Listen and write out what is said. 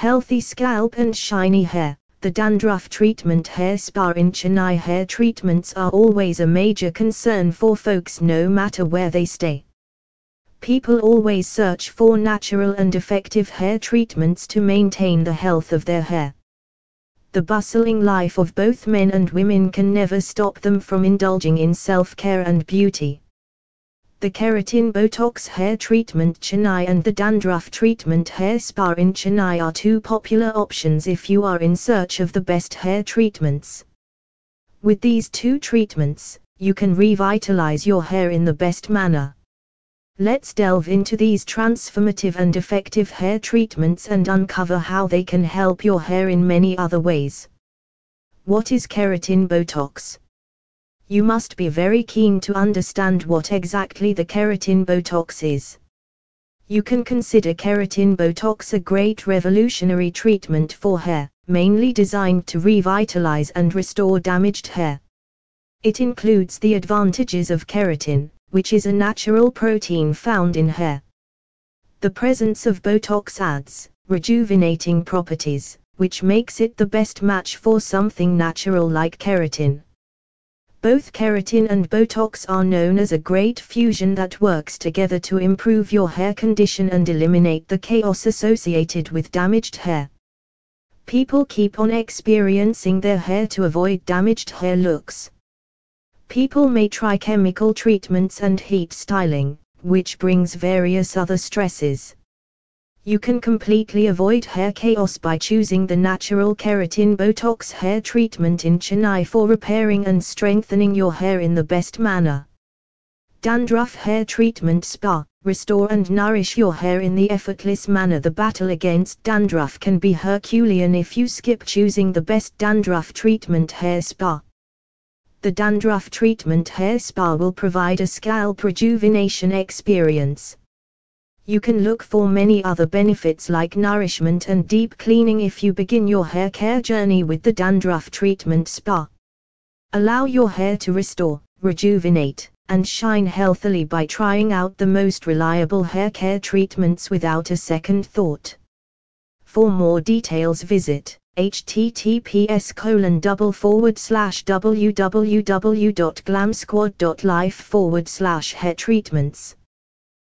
Healthy scalp and shiny hair. The dandruff treatment hair spa in Chennai hair treatments are always a major concern for folks no matter where they stay. People always search for natural and effective hair treatments to maintain the health of their hair. The bustling life of both men and women can never stop them from indulging in self care and beauty. The keratin Botox hair treatment Chennai and the dandruff treatment hair spa in Chennai are two popular options if you are in search of the best hair treatments. With these two treatments, you can revitalize your hair in the best manner. Let's delve into these transformative and effective hair treatments and uncover how they can help your hair in many other ways. What is keratin Botox? You must be very keen to understand what exactly the keratin Botox is. You can consider keratin Botox a great revolutionary treatment for hair, mainly designed to revitalize and restore damaged hair. It includes the advantages of keratin, which is a natural protein found in hair. The presence of Botox adds rejuvenating properties, which makes it the best match for something natural like keratin. Both keratin and Botox are known as a great fusion that works together to improve your hair condition and eliminate the chaos associated with damaged hair. People keep on experiencing their hair to avoid damaged hair looks. People may try chemical treatments and heat styling, which brings various other stresses. You can completely avoid hair chaos by choosing the natural keratin Botox hair treatment in Chennai for repairing and strengthening your hair in the best manner. Dandruff Hair Treatment Spa Restore and nourish your hair in the effortless manner. The battle against dandruff can be Herculean if you skip choosing the best dandruff treatment hair spa. The dandruff treatment hair spa will provide a scalp rejuvenation experience you can look for many other benefits like nourishment and deep cleaning if you begin your hair care journey with the dandruff treatment spa. Allow your hair to restore, rejuvenate, and shine healthily by trying out the most reliable hair care treatments without a second thought. For more details visit https colon double forward slash www.glamsquad.life forward slash hair treatments.